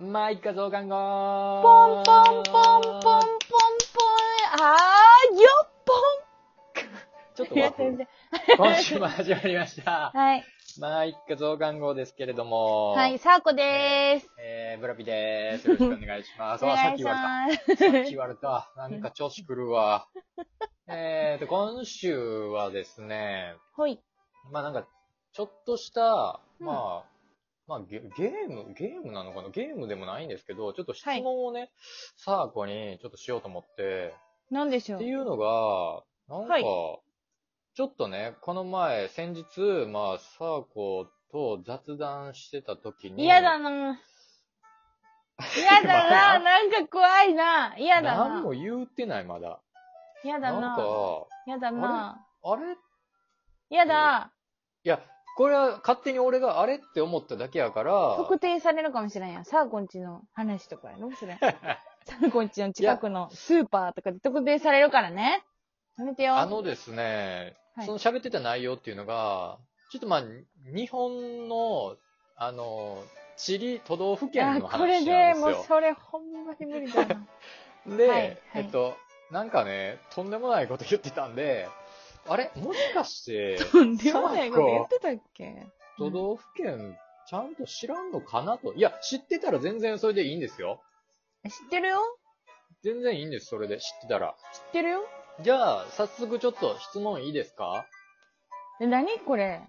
まあ、一家増刊号ポンポンポンポンポンポン。あー、よっぽちょっとんいや和風全然今週も始まりました。はい。まあ、一家増刊号ですけれども。はい、。さあこでーす。えー、ブラピでーす。よろしくお願いします。おあ、さっき言われた。さっき言われた。なんか調子くるわ。えーと、今週はですね、ほい。まあなんか、ちょっとした、うんまあ、まあゲゲーム、ゲームなのかな？ゲームでもないんですけど、ちょっと質問をね、サーコにちょっとしようと思って、なんでしょう？っていうのが、なんか、はい。ちょっとね、この前、先日、まあ、サーコと雑談してた時に、嫌だな。嫌だな。なんか怖いな。嫌だな。何も言うてない、まだ。嫌だな。んかな、嫌だな。あれ？嫌だ。いや、これは勝手に俺があれって思っただけやから、特定されるかもしれんやん。サーコンチの話とかやろそれ。サーコンチの近くのスーパーとかで特定されるからね。やめてよ。あのですね、はいその喋ってた内容っていうのが、ちょっとまあ、日本の、あの、地理、都道府県あ、の話これなんですでよ。もうそれほんまに無理だな。で、はいはいえっと、なんかね、とんでもないこと言ってたんで、あれ？もしかして、とんでもないこと言ってたっけ？都道府県、ちゃんと知らんのかなと？いや、知ってたら全然それでいいんですよ。知ってるよ全然いいんです、それで。知ってたら。知ってるよじゃあ、早速ちょっと質問いいですか？え、何これ？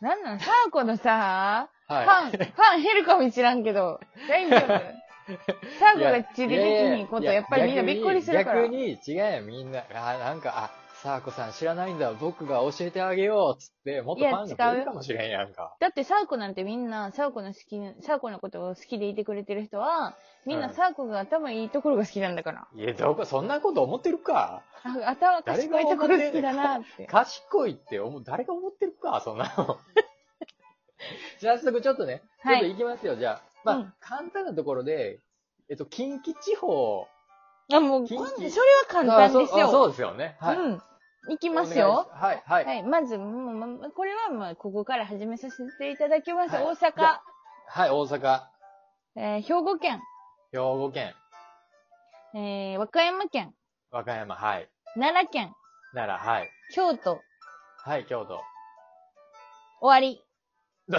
なんなん？サーコのさ、フはい。ァン、ファン減るかもしらんけど、大丈夫？サーコが地理的にこと、やっぱりみんなびっくりするから。逆に、逆に違うよ、みんな。あ、なんか、あ、サーコさん知らないんだ、僕が教えてあげよう、つって、もっとファンが増えるかもしれんやんか。だってサーコなんてみんな、サーコの好き、サーコのことを好きでいてくれてる人は、みんなうんサーコが頭いいところが好きなんだから。いや、どうか、そんなこと思ってるか。あ頭賢いところ好きだなって。賢いって思う、誰が思ってるか、そんなの。じゃあ、早速ちょっとね、ちょはいっと行きますよ、じゃあ。まあ、うん簡単なところで、えっと、近畿地方。あ、もう、それは簡単ですよ。そうですよね。はい。うん。いきいますよ。。はい、はい。はい。まず、もうまこれはまあ、ここから始めさせていただきます。はい大阪、はい、大阪、えー兵庫県、兵庫県、えー和歌山県、和歌山、はい。奈良県、奈良、はい。京都、はい、京都。終わり。おー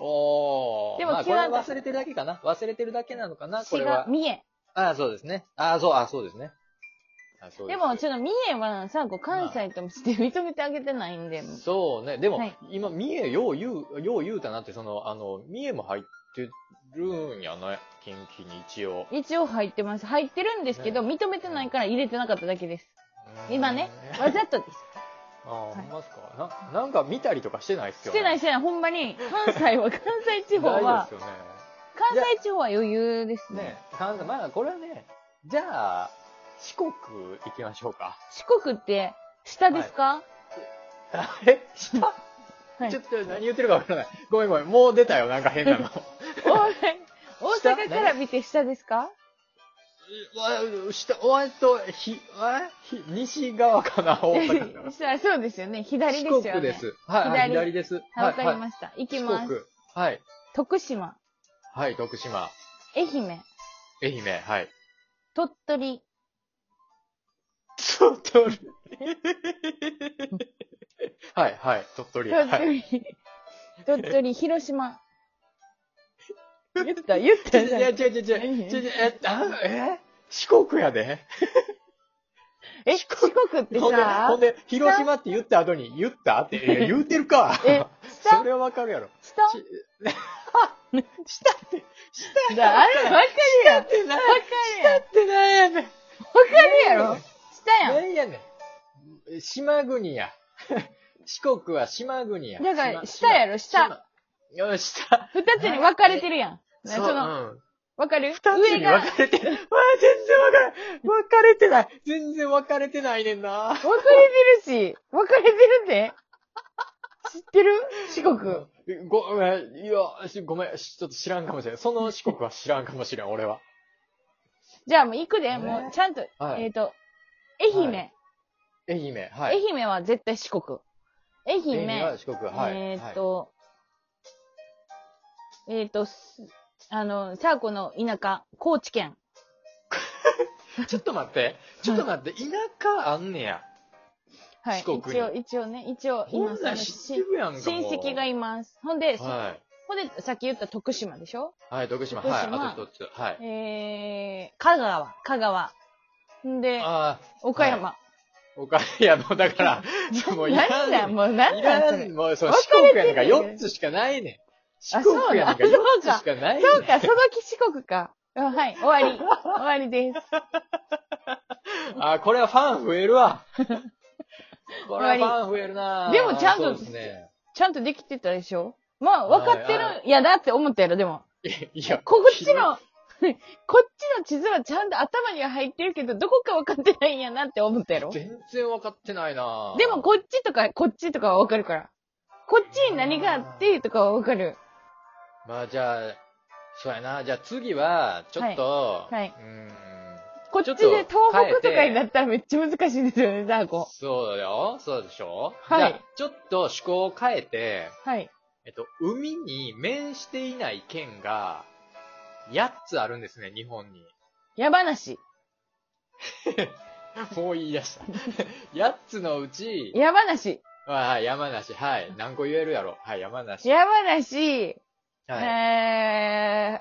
おーまあ、こでも基本れは忘れてるだけかな忘れてるだけなのかなこ滋れは賀、。三重。ああ、そうですね。ああ、そう、あそうですね。あそうすでも、ちょっと三重はさ、こう関西として認めてあげてないんで。そうね。でも、はい今、三重、よう言う、よう言うたなって、その、あの、三重も入ってるんやな、近畿に一応。一応入ってます。入ってるんですけど、認めてないから入れてなかっただけです。今ね、わざとです。ああ、はいほんまっすかな、なんか見たりとかしてないっすよね。してないしてない。ほんまに、関西は、関西地方は夫、ですよね。関西地方は余裕ですね。ね、関西、まあ、これはね、じゃあ、四国行きましょうか。四国って、下ですか？あれ下、はいちょっと何言ってるかわからない。ごめんごめん。もう出たよ、なんか変なの。大下阪から見て下ですか？わ下、わっと、ひ、あひ、西側かな、大阪から。下そうですよね。左ですよね。四国です。はい、はい左左です。はいわかりはいました。行き四ます。国。はい。徳島、はい、徳島。愛媛、愛媛、はい。鳥取、鳥取。はい、はい、鳥取。鳥はい。取、鳥取、広島。言った、言ったじゃん。違う違う違う違う違う違う。え、あえ？四国やで。え、四国ってほんで、ほさん、で、広島って言った後に、言ったって、言うてるか。え、そ下れはわかるやろ。下し下って、下だあれ、わかるやん。わかってなる下やん。ってなんやねん。わかるやろ下やん。なんやねん。島国や。四国は島国や。だから島下やろ下。島よ、下。二つに分かれてるやん。そ、の、うん。わかる？二つに分かれて、わあ、全然分かれ、分かれてない。全然分かれてないねんな。分かれてるし、分かれてるって知ってる？四国。ごめん、いや、しごめん、しちょっと知らんかもしれない。その四国は知らんかもしれん、俺は。じゃあもう行くで、ねもうちゃんと、はいえっと、愛は媛。愛媛、はい。愛媛は絶対四国。愛愛媛、媛は四国、はい。えっと、えっ、と、すあの、サーコの田舎、高知県。ちょっと待って。ちょっと待って。田舎あんねや。はい。四国に一応、一応ね、一応、こんなんその知ってるやんか。親戚がいます。ほんで、そはほんで、さっき言った徳島でしょ？い。はい、徳島。徳はい。島あと一つ。はい。えー、香川、香川。んで、あ岡山。あ、おかいや、も うだから、もういらんねだもう何いだそれらん、もう、そう、分四国やなんか4つしかないねん。四国やなんかだ4つしかないねん。そうか、その四国か。あはい、終わり。終わりです。あ、これはファン増えるわ。これはファン増えるなでもちゃんとね。ちゃんとできてたでしょ？まあ、分かってるはいは。いや、だって思ったやろ、でも。いいや、こっちの、こっちの地図はちゃんと頭には入ってるけど、どこか分かってないんやなって思ったやろ？全然分かってないなでも、こっちとか、こっちとかは分かるから。こっちに何があってとかは分かる。まあじゃあ、そうやな。じゃあ次は、ちょっと、はいはいうーん。こっちで東北とかになったらめっちゃ難しいんですよね、ザーコ。そうだよ。そうでしょ？はいじゃあ、ちょっと思考を変えて、はい。えっと、海に面していない県が、8つあるんですね、日本に。山梨。もう言い出した。8つのうち、山梨。はい、山梨、はい。何個言えるやろ？はい、山梨。山梨、はい。え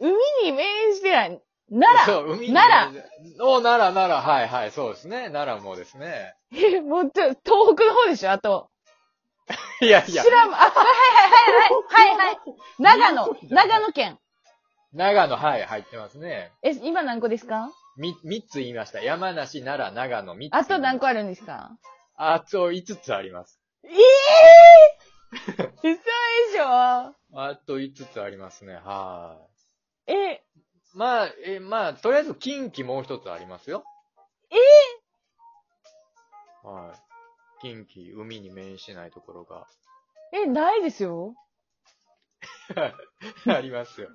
ー、海に面してない。奈良海に奈お、奈良、奈良、はい、はい、そうですね。奈良もですね。え、もうちょ、東北の方でしょあと。いやいや知、らん、あ、はいはいはいはい、はいはい。長野、長野県。長野、はい、入ってますね。え、今何個ですか？み、3つ言いました。山梨、奈良、長野、3つ。あと何個あるんですか？あと5つあります。ええー、嘘でしょ？あと5つありますね。はえ、い。まあ、え、まあ、とりあえず近畿もう一つありますよ。えはい。近畿、海に面してないところが。え、ないですよ。ありますよ。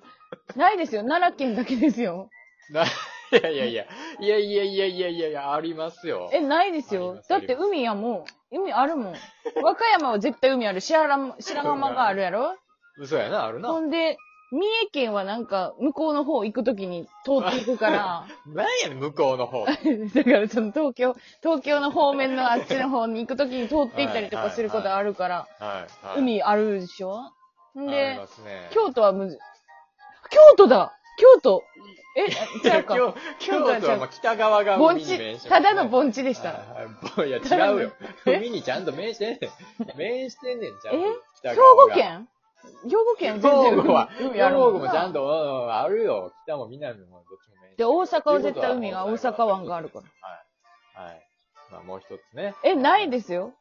ないですよ。奈良県だけですよ。な、いやいやいや、いやいやいやいやいやいや、ありますよ。え、ないですありま。すよだって海やもん。海あるもん。和歌山は絶対海ある。白浜、白浜があるやろ？嘘やな、あるなほ。んで、三重県はなんか、向こうの方行くときに通っていくから、なんやねん、向こうの方。だからその東京、東京の方面のあっちの方に行くときに通っていったりとかすることあるから、はい、はい。海あるでしょ？んありでま、すね。京都はむず、京都だ京都え、違うか。京京都はまあ北側が盆地海に面し、てたますねだの盆地でした。はいはいいや、違うよ。え？海にちゃんと面してんねん。面してんねん、ちゃんと。え？北兵庫県？兵庫県全然庫は、兵海あるも庫もちゃんと、うんうんあるよ。北も南もどっちもで、る大阪は絶対海が、大阪湾があるから。はい。はい。まあもう一つね。え、ないですよ。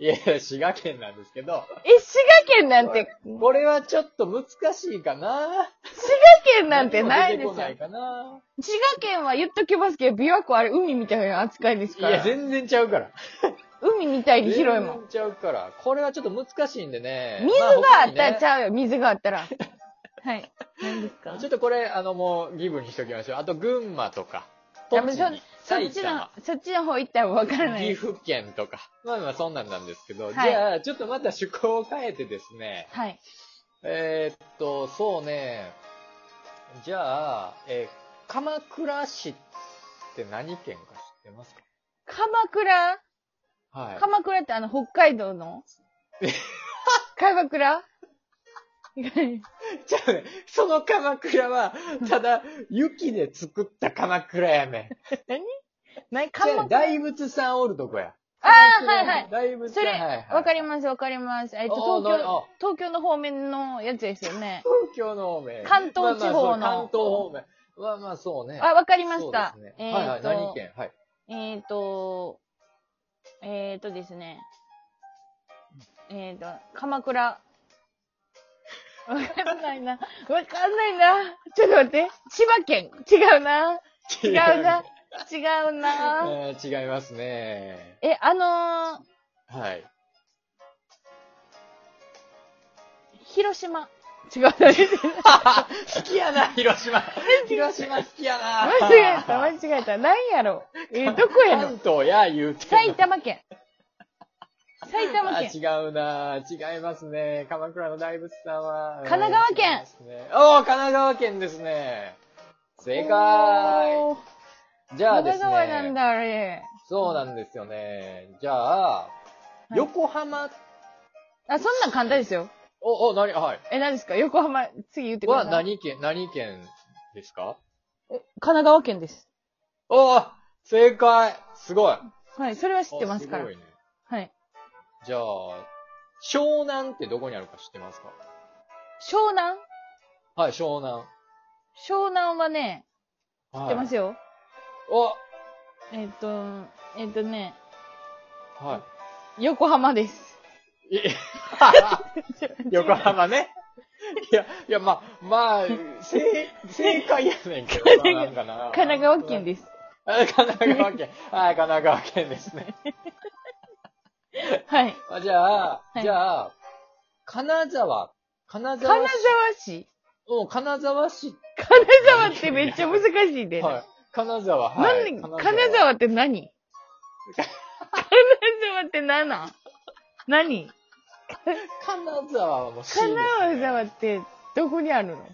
いやいや、滋賀県なんですけど、え、滋賀県なんて、滋これはちょっと難しいかな。賀県なんてないですよ出てこ。ないかな。滋賀県は言っときますけど、琵琶湖あれ海みたいな扱いですいや、から。全然ちゃうから。海みたいに広いもん。ちゃうから。これはちょっと難しいんでね。水があったらちゃゃうよ、水があったら。はい。何ですか？ちょっとこれ、あの、もう、ギブにしときましょう。あと、群馬とか、やめそ栃木、そっちのそっちの方行ったらわからない。岐阜県とか。まあまあ、そんなんなんですけど。はいじゃあ、ちょっとまた趣向を変えてですね。はい。えーっと、そうね。じゃあ、えー鎌倉市って何県か知ってますか？鎌倉？はい。鎌倉ってあの、北海道の？鎌倉？じゃあね、その鎌倉は、ただ、雪で作った鎌倉やねん。何？じゃあ鎌倉？大仏さんおるとこや。ああ、はいはい。大仏さん、それ、はいはい。わかりますわかります。えっと、あ東京東京の方面のやつですよね。東京の方面。関東地方のまあまあ関東方面。まあまあそうね。あ、わかりました。ねえはいはい、何県？はい。えっと、えっとですね。えっと、鎌倉。わかんないな。わかんないな。ちょっと待って。千葉県。違うな。違うな。違うな。違いますね。え、あのー、はい。広島。違うな。好きやな、広島。広島好きやな。間違えた、間違えた。何やろえ、どこやの？関東や言うて。埼玉県。あ、埼玉県。違うな違いますね。鎌倉の大仏さんは。神奈川県ね。おー、神奈川県ですね。正解じゃあです神奈川なんね。だ、あれ。そうなんですよね。じゃあ、い横浜、あ、そんなん簡単ですよ。お、お、何、はい。え、何ですか？横浜、次言ってくだはさい。何県、何県ですか？え神奈川県です。おー正解すごいはい、それは知ってますから。あごいね。はい。じゃあ、湘南ってどこにあるか知ってますか？湘南？はい、湘南。湘南はね、知知ってますよ。おえっ、と、えっ、とね、は横浜です。横浜ね。いや、いや、まあ、まあ、正、正解やねんけどな、なんかな。神奈川県です。あ神奈川県。はい、神奈川県ですね。はい。あじゃあ、はいじゃあ、金沢。金沢金市。沢市？うん、金沢市。金沢ってめっちゃ難しいで。はい。金沢、はい。何金沢って何？金沢って何なん？何？金沢はもう C です金ね沢ってどこにあるの？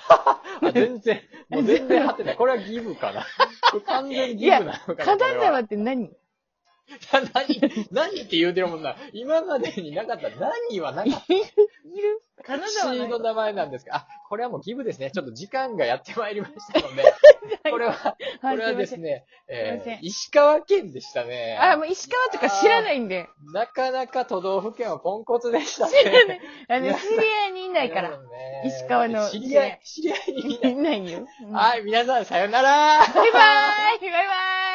あ全然、もう全然張ってない。これはギブかな。これ完全にギブなのかな。金沢って何？何、何って言うてるもんな。今までになかった。何はなかった。いる金沢のの名前なんですかあ、これはもうギブですね。ちょっと時間がやってまいりましたので、これは、これはですね、えー、石川県でしたね。あ、もう石川とか知らないんで。なかなか都道府県はポンコツでしたね。知らない。あの、知り合いにいないから。ね石川の知り合い、知り合いにいないいないよ。うんはい、皆さんさよならバイバーイバイバーイ